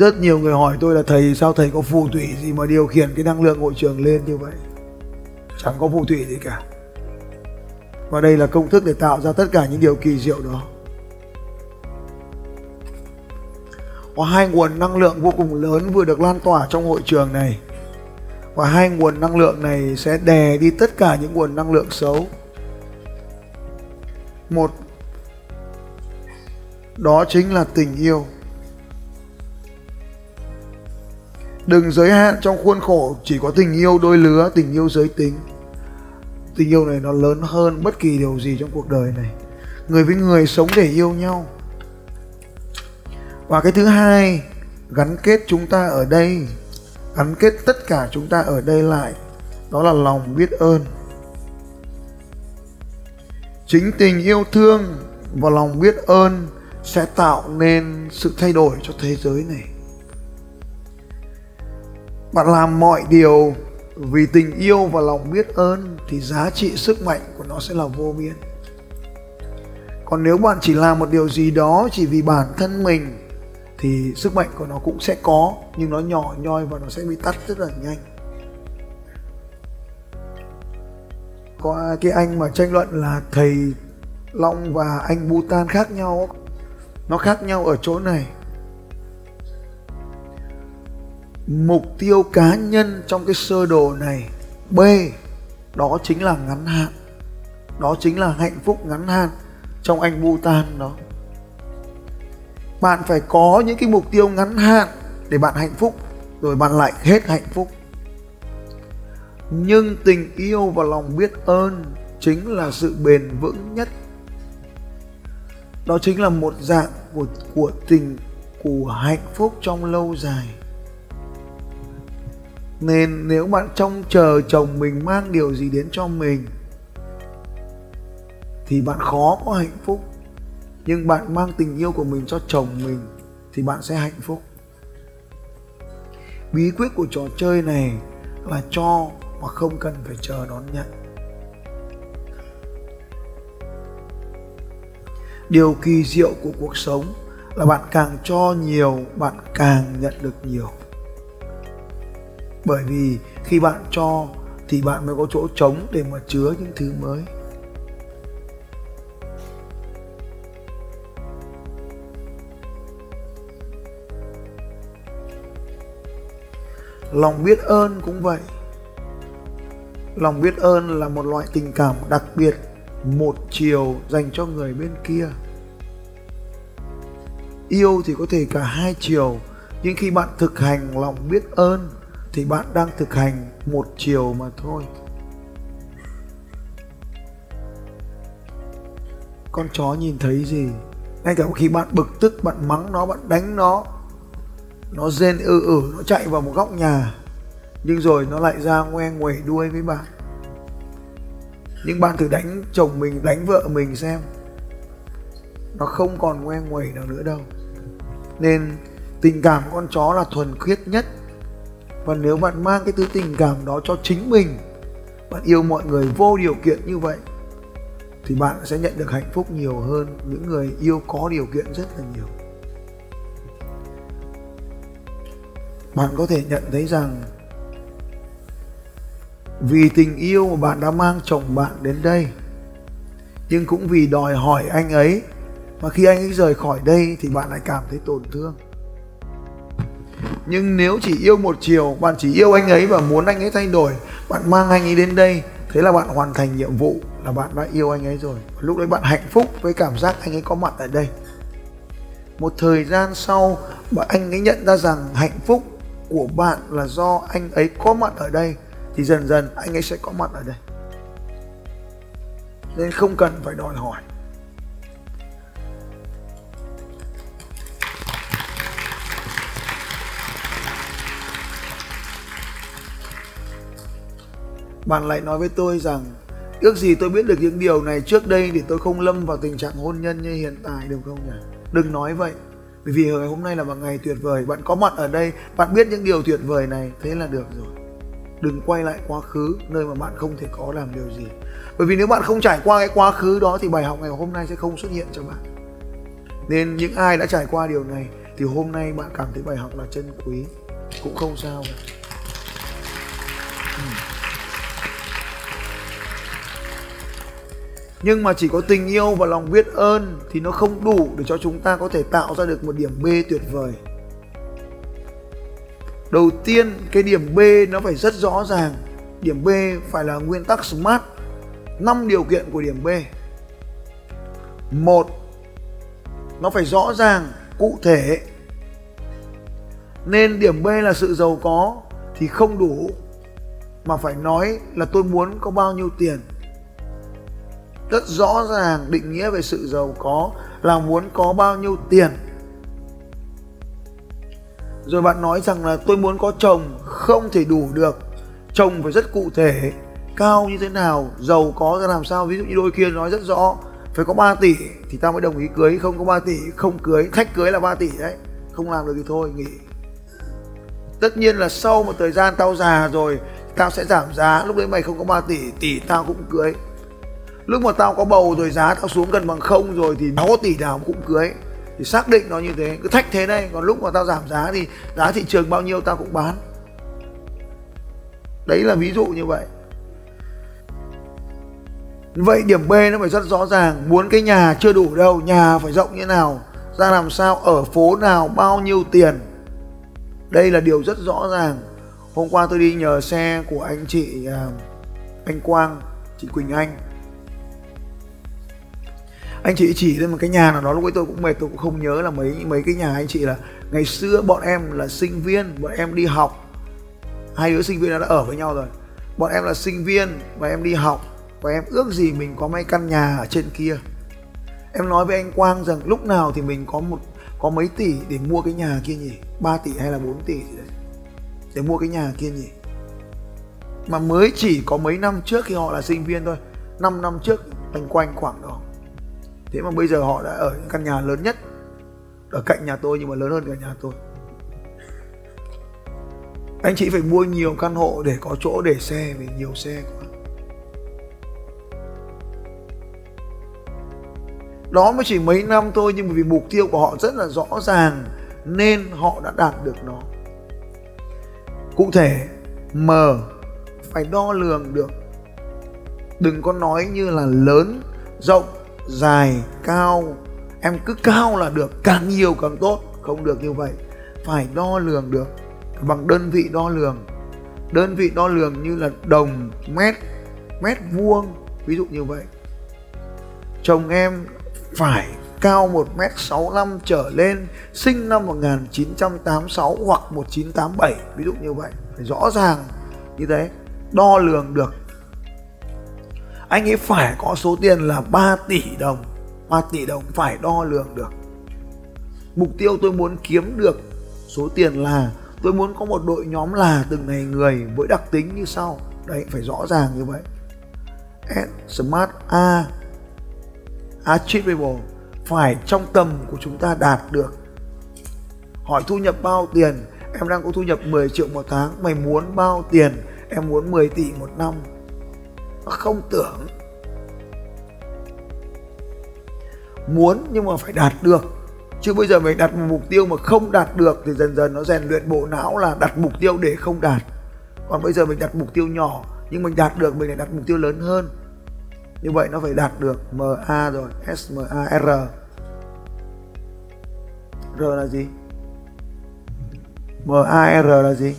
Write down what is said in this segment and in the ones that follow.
rất nhiều người hỏi tôi là, thầy, sao thầy có phù thủy gì mà điều khiển cái năng lượng hội trường lên như vậy? Chẳng có phù thủy gì cả. Và đây là công thức để tạo ra tất cả những điều kỳ diệu đó. Có hai nguồn năng lượng vô cùng lớn vừa được lan tỏa trong hội trường này. Và hai nguồn năng lượng này sẽ đè đi tất cả những nguồn năng lượng xấu. Một, đó chính là tình yêu. Đừng giới hạn trong khuôn khổ, chỉ có tình yêu đôi lứa, tình yêu giới tính. Tình yêu này nó lớn hơn bất kỳ điều gì trong cuộc đời này. Người với người sống để yêu nhau. Và cái thứ hai, gắn kết chúng ta ở đây, gắn kết tất cả chúng ta ở đây lại, đó là lòng biết ơn. Chính tình yêu thương và lòng biết ơn sẽ tạo nên sự thay đổi cho thế giới này bạn làm mọi điều vì tình yêu và lòng biết ơn thì giá trị sức mạnh của nó sẽ là vô biên. Còn nếu bạn chỉ làm một điều gì đó chỉ vì bản thân mình thì sức mạnh của nó cũng sẽ có, nhưng nó nhỏ nhoi và nó sẽ bị tắt rất là nhanh. Có cái anh mà tranh luận là thầy long và anh bhutan khác nhau. Nó khác nhau ở chỗ này. Mục tiêu cá nhân trong cái sơ đồ này, b, đó chính là ngắn hạn. Đó chính là hạnh phúc ngắn hạn trong anh Bhutan đó. Bạn phải có những cái mục tiêu ngắn hạn để bạn hạnh phúc, rồi bạn lại hết hạnh phúc. Nhưng tình yêu và lòng biết ơn chính là sự bền vững nhất. Đó chính là một dạng của của tình, của hạnh phúc trong lâu dài nên nếu bạn trông chờ chồng mình mang điều gì đến cho mình, thì bạn khó có hạnh phúc. Nhưng bạn mang tình yêu của mình cho chồng mình, thì bạn sẽ hạnh phúc. Bí quyết của trò chơi này là cho mà không cần phải chờ đón nhận. Điều kỳ diệu của cuộc sống là bạn càng cho nhiều, bạn càng nhận được nhiều bởi vì khi bạn cho thì bạn mới có chỗ trống để mà chứa những thứ mới. Lòng biết ơn cũng vậy. Lòng biết ơn là một loại tình cảm đặc biệt, một chiều dành cho người bên kia. Yêu thì có thể cả hai chiều, nhưng khi bạn thực hành lòng biết ơn thì bạn đang thực hành một chiều mà thôi. Con chó nhìn thấy gì? Ngay cả khi bạn bực tức, bạn mắng nó, bạn đánh nó nó rên ư ử, nó chạy vào một góc nhà. Nhưng rồi nó lại ra ngoe nguẩy đuôi với bạn. Nhưng bạn thử đánh chồng mình, đánh vợ mình xem. Nó không còn ngoe nguẩy nào nữa đâu. Nên tình cảm con chó là thuần khiết nhất và nếu bạn mang cái thứ tình cảm đó cho chính mình, bạn yêu mọi người vô điều kiện như vậy, thì bạn sẽ nhận được hạnh phúc nhiều hơn những người yêu có điều kiện rất là nhiều. Bạn có thể nhận thấy rằng, vì tình yêu mà bạn đã mang chồng bạn đến đây, nhưng cũng vì đòi hỏi anh ấy, mà khi anh ấy rời khỏi đây thì bạn lại cảm thấy tổn thương nhưng nếu chỉ yêu một chiều, bạn chỉ yêu anh ấy và muốn anh ấy thay đổi, bạn mang anh ấy đến đây, thế là bạn hoàn thành nhiệm vụ là bạn đã yêu anh ấy rồi. Lúc đấy bạn hạnh phúc với cảm giác anh ấy có mặt ở đây. Một thời gian sau mà anh ấy nhận ra rằng hạnh phúc của bạn là do anh ấy có mặt ở đây, thì dần dần anh ấy sẽ có mặt ở đây. Nên không cần phải đòi hỏi. Bạn lại nói với tôi rằng, ước gì tôi biết được những điều này trước đây thì tôi không lâm vào tình trạng hôn nhân như hiện tại, được không nhỉ? Đừng nói vậy, bởi vì ngày hôm nay là một ngày tuyệt vời. Bạn có mặt ở đây, bạn biết những điều tuyệt vời này, thế là được rồi. Đừng quay lại quá khứ, nơi mà bạn không thể có làm điều gì. Bởi vì nếu bạn không trải qua cái quá khứ đó, thì bài học ngày hôm nay sẽ không xuất hiện cho bạn. Nên những ai đã trải qua điều này, thì hôm nay bạn cảm thấy bài học là chân quý. Cũng không sao. Cả. Nhưng mà chỉ có tình yêu và lòng biết ơn thì nó không đủ để cho chúng ta có thể tạo ra được một điểm B tuyệt vời. Đầu tiên cái điểm B nó phải rất rõ ràng. Điểm B phải là nguyên tắc SMART. 5 điều kiện của điểm B. Một nó phải rõ ràng, cụ thể. Nên điểm B là sự giàu có thì không đủ mà phải nói là tôi muốn có bao nhiêu tiền rất rõ ràng định nghĩa về sự giàu có là muốn có bao nhiêu tiền. Rồi bạn nói rằng là tôi muốn có chồng, không thể đủ được. Chồng phải rất cụ thể, cao như thế nào, giàu có ra làm sao. Ví dụ như đôi kia nói rất rõ, phải có 3 tỷ thì tao mới đồng ý cưới, không có 3 tỷ, không cưới. Khách cưới là 3 tỷ đấy, không làm được thì thôi, nghỉ. Tất nhiên là sau một thời gian tao già rồi, tao sẽ giảm giá, lúc đấy mày không có 3 tỷ tỷ tao cũng cưới lúc mà tao có bầu rồi, giá tao xuống gần bằng không rồi thì nó có tỷ nào cũng cưới. Thì xác định nó như thế, cứ thách thế đây còn lúc mà tao giảm giá thì giá thị trường bao nhiêu tao cũng bán. Đấy là ví dụ như vậy. Vậy điểm B nó phải rất rõ ràng. Muốn cái nhà chưa đủ đâu, nhà phải rộng như nào, ra làm sao, ở phố nào, bao nhiêu tiền. Đây là điều rất rõ ràng. Hôm qua tôi đi nhờ xe của anh chị à, anh Quang, chị Quỳnh Anh anh chị chỉ lên một cái nhà nào đó, lúc ấy tôi cũng mệt, tôi cũng không nhớ là mấy mấy cái nhà anh chị là ngày xưa bọn em là sinh viên, bọn em đi học. Hai đứa sinh viên đã ở với nhau rồi. Bọn em là sinh viên và em đi học và em ước gì mình có mấy căn nhà ở trên kia. Em nói với anh Quang rằng lúc nào thì mình có một, có mấy tỷ để mua cái nhà kia nhỉ? 3 tỷ hay là 4 tỷ gì đấy? Để mua cái nhà kia nhỉ? Mà mới chỉ có mấy năm trước khi họ là sinh viên thôi. 5 năm trước, anh quanh khoảng đó thế mà bây giờ họ đã ở những căn nhà lớn nhất, ở cạnh nhà tôi nhưng mà lớn hơn cả nhà tôi. Anh chị phải mua nhiều căn hộ để có chỗ để xe, vì nhiều xe quá. Đó mới chỉ mấy năm thôi nhưng vì mục tiêu của họ rất là rõ ràng nên họ đã đạt được nó. Cụ thể, m phải đo lường được. Đừng có nói như là lớn, rộng dài, cao. Em cứ cao là được, càng nhiều càng tốt. Không được như vậy, phải đo lường được. Bằng đơn vị đo lường. Đơn vị đo lường như là đồng, mét mét vuông, ví dụ như vậy. Chồng em phải cao 1m65 trở lên, sinh năm 1986 hoặc 1987 ví dụ như vậy. Phải rõ ràng như thế, đo lường được anh ấy phải có số tiền là 3 tỷ đồng. 3 tỷ đồng phải đo lường được. Mục tiêu tôi muốn kiếm được số tiền là tôi muốn có một đội nhóm là từng này người với đặc tính như sau. Đấy phải rõ ràng như vậy. S, smart a. Achievable. Phải trong tầm của chúng ta đạt được. Hỏi thu nhập bao tiền? Em đang có thu nhập 10 triệu một tháng. Mày muốn bao tiền? Em muốn 10 tỷ một năm không tưởng. Muốn nhưng mà phải đạt được. Chứ bây giờ mình đặt một mục tiêu mà không đạt được thì dần dần nó rèn luyện bộ não là đặt mục tiêu để không đạt. Còn bây giờ mình đặt mục tiêu nhỏ, nhưng mình đạt được, mình lại đặt mục tiêu lớn hơn. Như vậy nó phải đạt được MA rồi, S M A R. R là gì? MAR là gì?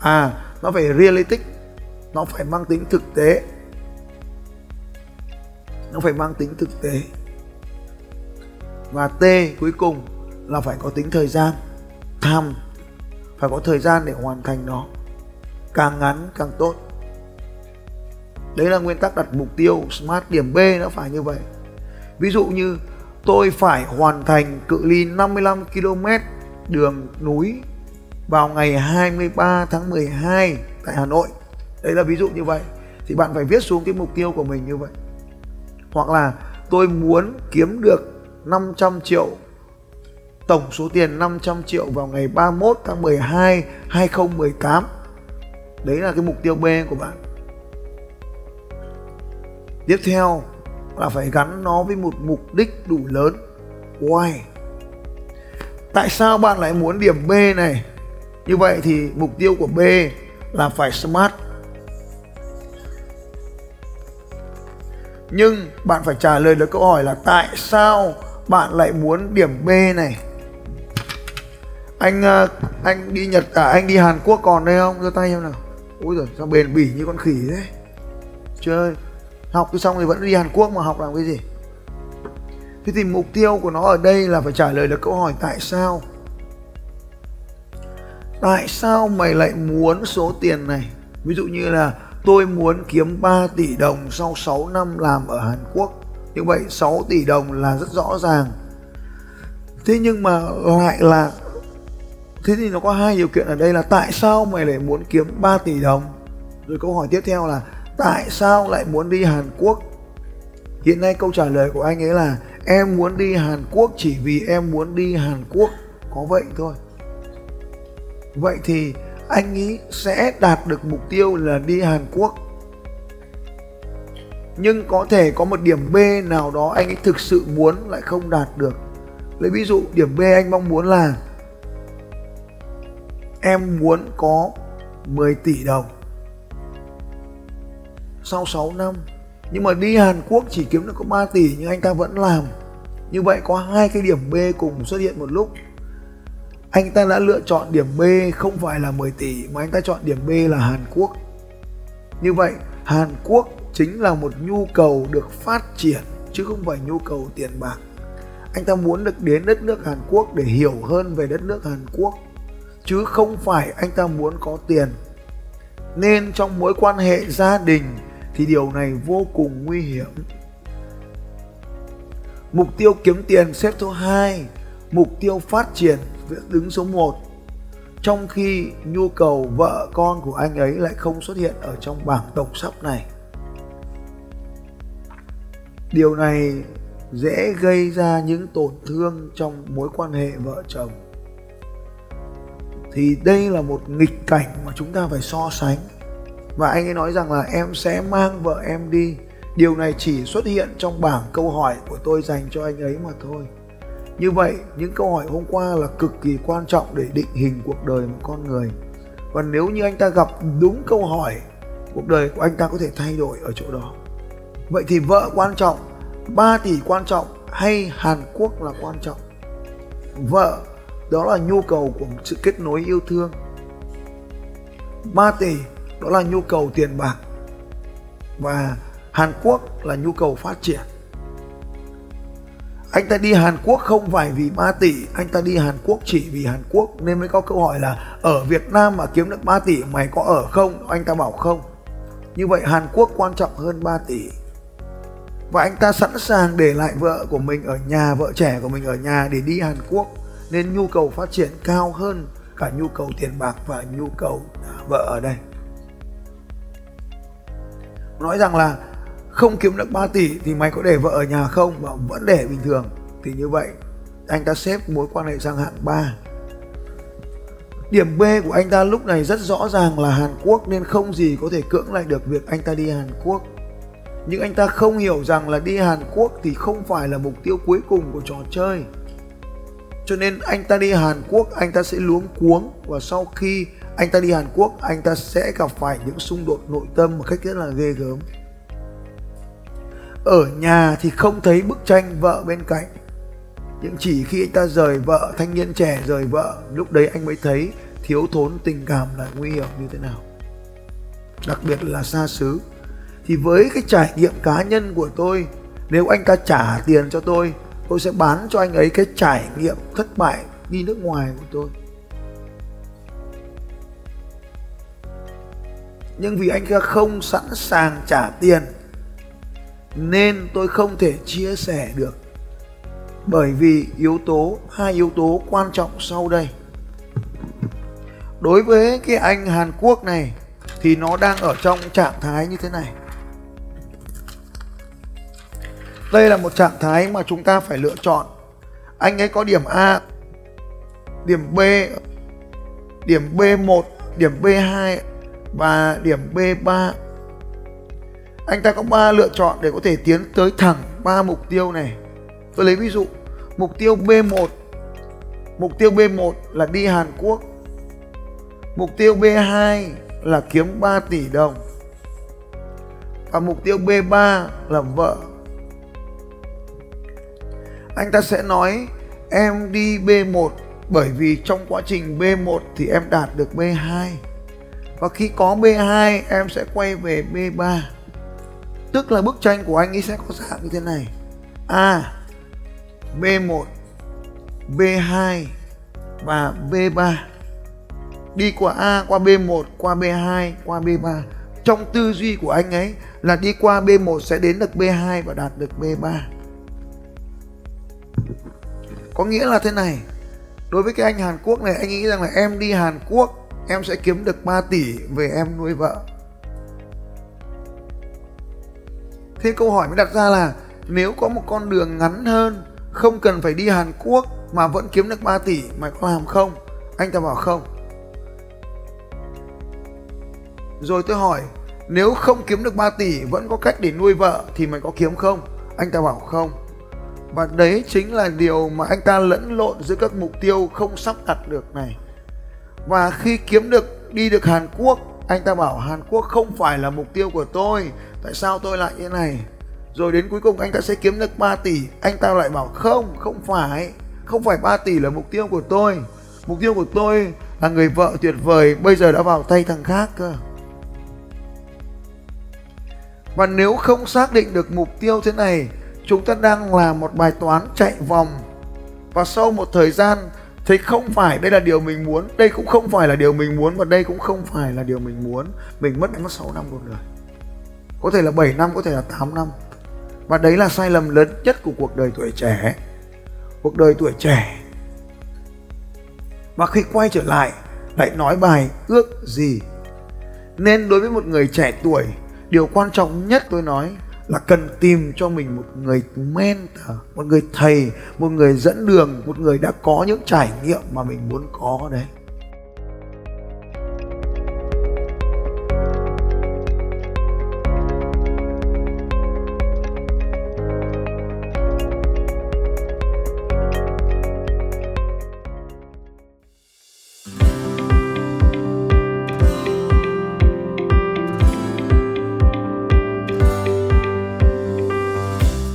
À nó phải realistic nó phải mang tính thực tế. Nó phải mang tính thực tế. Và T cuối cùng là phải có tính thời gian, tham. Phải có thời gian để hoàn thành nó. Càng ngắn, càng tốt. Đấy là nguyên tắc đặt mục tiêu smart điểm B, nó phải như vậy. Ví dụ như, tôi phải hoàn thành cự ly 55 km đường núi vào ngày 23 tháng 12 tại Hà Nội đấy là ví dụ như vậy. Thì bạn phải viết xuống cái mục tiêu của mình như vậy. Hoặc là tôi muốn kiếm được 500 triệu, tổng số tiền 500 triệu vào ngày 31 tháng 12 2018 đấy là cái mục tiêu B của bạn. Tiếp theo là phải gắn nó với một mục đích đủ lớn. Why? Tại sao bạn lại muốn điểm B này? Như vậy thì mục tiêu của B là phải smart. Nhưng bạn phải trả lời được câu hỏi là tại sao bạn lại muốn điểm B này? Anh ờ, anh đi Nhật à anh đi Hàn Quốc còn đây không? Giơ tay em nào. Ui rồi sao bền bỉ như con khỉ thế? Chơi học thì xong thì vẫn đi Hàn Quốc mà học làm cái gì? Thế thì mục tiêu của nó ở đây là phải trả lời được câu hỏi tại sao? Tại sao mày lại muốn số tiền này? Ví dụ như là tôi muốn kiếm 3 tỷ đồng sau 6 năm làm ở Hàn Quốc. Như vậy 6 tỷ đồng là rất rõ ràng. Thế nhưng mà lại là, thế thì nó có hai điều kiện ở đây là tại sao mày lại muốn kiếm 3 tỷ đồng? Rồi câu hỏi tiếp theo là, tại sao lại muốn đi Hàn Quốc? Hiện nay câu trả lời của anh ấy là, em muốn đi Hàn Quốc chỉ vì em muốn đi Hàn Quốc. Có vậy thôi. Vậy thì anh nghĩ sẽ đạt được mục tiêu là đi Hàn Quốc. Nhưng có thể có một điểm B nào đó anh ấy thực sự muốn lại không đạt được. Lấy ví dụ, điểm B anh mong muốn là em muốn có 10 tỷ đồng sau 6 năm. Nhưng mà đi Hàn Quốc chỉ kiếm được có 3 tỷ nhưng anh ta vẫn làm. Như vậy có hai cái điểm B cùng xuất hiện một lúc anh ta đã lựa chọn điểm B, không phải là 10 tỷ, mà anh ta chọn điểm B là Hàn Quốc. Như vậy, Hàn Quốc chính là một nhu cầu được phát triển, chứ không phải nhu cầu tiền bạc. Anh ta muốn được đến đất nước Hàn Quốc để hiểu hơn về đất nước Hàn Quốc, chứ không phải anh ta muốn có tiền. Nên trong mối quan hệ gia đình thì điều này vô cùng nguy hiểm. Mục tiêu kiếm tiền xếp thứ hai mục tiêu phát triển đứng số 1 trong khi nhu cầu vợ con của anh ấy lại không xuất hiện ở trong bảng tổng sắp này. Điều này dễ gây ra những tổn thương trong mối quan hệ vợ chồng. Thì đây là một nghịch cảnh mà chúng ta phải so sánh. Và anh ấy nói rằng là em sẽ mang vợ em đi. Điều này chỉ xuất hiện trong bảng câu hỏi của tôi dành cho anh ấy mà thôi như vậy, những câu hỏi hôm qua là cực kỳ quan trọng để định hình cuộc đời một con người. Và nếu như anh ta gặp đúng câu hỏi, cuộc đời của anh ta có thể thay đổi ở chỗ đó. Vậy thì vợ quan trọng 3 tỷ quan trọng hay Hàn Quốc là quan trọng? Vợ, đó là nhu cầu của sự kết nối yêu thương. 3 tỷ, đó là nhu cầu tiền bạc. Và Hàn Quốc là nhu cầu phát triển anh ta đi Hàn Quốc không phải vì 3 tỷ, anh ta đi Hàn Quốc chỉ vì Hàn Quốc. Nên mới có câu hỏi là, ở Việt Nam mà kiếm được 3 tỷ, mày có ở không? Anh ta bảo không. Như vậy Hàn Quốc quan trọng hơn 3 tỷ. Và anh ta sẵn sàng để lại vợ của mình ở nhà, vợ trẻ của mình ở nhà để đi Hàn Quốc. Nên nhu cầu phát triển cao hơn cả nhu cầu tiền bạc và nhu cầu à, vợ ở đây. Nói rằng là không kiếm được 3 tỷ thì mày có để vợ ở nhà không và vẫn để bình thường thì như vậy, anh ta xếp mối quan hệ sang hạng 3 Điểm B của anh ta lúc này rất rõ ràng là Hàn Quốc nên không gì có thể cưỡng lại được việc anh ta đi Hàn Quốc. Nhưng anh ta không hiểu rằng là đi Hàn Quốc thì không phải là mục tiêu cuối cùng của trò chơi. Cho nên anh ta đi Hàn Quốc, anh ta sẽ luống cuống và sau khi anh ta đi Hàn Quốc, anh ta sẽ gặp phải những xung đột nội tâm một cách rất là ghê gớm ở nhà thì không thấy bức tranh vợ bên cạnh. Nhưng chỉ khi anh ta rời vợ, thanh niên trẻ rời vợ, lúc đấy anh mới thấy thiếu thốn tình cảm là nguy hiểm như thế nào. Đặc biệt là xa xứ. Thì với cái trải nghiệm cá nhân của tôi, nếu anh ta trả tiền cho tôi tôi sẽ bán cho anh ấy cái trải nghiệm thất bại đi nước ngoài của tôi. Nhưng vì anh ta không sẵn sàng trả tiền nên tôi không thể chia sẻ được. Bởi vì yếu tố, hai yếu tố quan trọng sau đây. Đối với cái anh Hàn Quốc này, thì nó đang ở trong trạng thái như thế này. Đây là một trạng thái mà chúng ta phải lựa chọn. Anh ấy có điểm A, điểm B, điểm B1 điểm B2 và điểm B3 anh ta có ba lựa chọn để có thể tiến tới thẳng ba mục tiêu này. Tôi lấy ví dụ, mục tiêu B1 mục tiêu B1 là đi Hàn Quốc. Mục tiêu B2 là kiếm 3 tỷ đồng. Và mục tiêu B3 là vợ. Anh ta sẽ nói, em đi B1 bởi vì trong quá trình B1 thì em đạt được B2 và khi có B2 em sẽ quay về B3 tức là bức tranh của anh ấy sẽ có dạng như thế này. A B1 B2 và B3 đi qua A, qua B1 qua B2 qua B3 trong tư duy của anh ấy là đi qua B1 sẽ đến được B2 và đạt được B3 có nghĩa là thế này. Đối với cái anh Hàn Quốc này, anh nghĩ rằng là em đi Hàn Quốc, em sẽ kiếm được 3 tỷ về em nuôi vợ. Thế câu hỏi mới đặt ra là, nếu có một con đường ngắn hơn, không cần phải đi Hàn Quốc mà vẫn kiếm được 3 tỷ, mày có làm không? Anh ta bảo không. Rồi tôi hỏi, nếu không kiếm được 3 tỷ, vẫn có cách để nuôi vợ thì mày có kiếm không? Anh ta bảo không. Và đấy chính là điều mà anh ta lẫn lộn giữa các mục tiêu không sắp đặt được này. Và khi kiếm được, đi được Hàn Quốc, anh ta bảo Hàn Quốc không phải là mục tiêu của tôi tại sao tôi lại như này? Rồi đến cuối cùng anh ta sẽ kiếm được 3 tỷ. Anh ta lại bảo, không không phải. Không phải 3 tỷ là mục tiêu của tôi. Mục tiêu của tôi là người vợ tuyệt vời, bây giờ đã vào tay thằng khác cơ. Và nếu không xác định được mục tiêu thế này, chúng ta đang làm một bài toán chạy vòng. Và sau một thời gian thấy không phải đây là điều mình muốn, đây cũng không phải là điều mình muốn, và đây cũng không phải là điều mình muốn. Mình mất mất 6 năm cuộc đời có thể là 7 năm, có thể là 8 năm. Và đấy là sai lầm lớn nhất của cuộc đời tuổi trẻ. Cuộc đời tuổi trẻ. Và khi quay trở lại lại nói bài ước gì? Nên đối với một người trẻ tuổi, điều quan trọng nhất tôi nói là cần tìm cho mình một người mentor, một người thầy, một người dẫn đường, một người đã có những trải nghiệm mà mình muốn có đấy.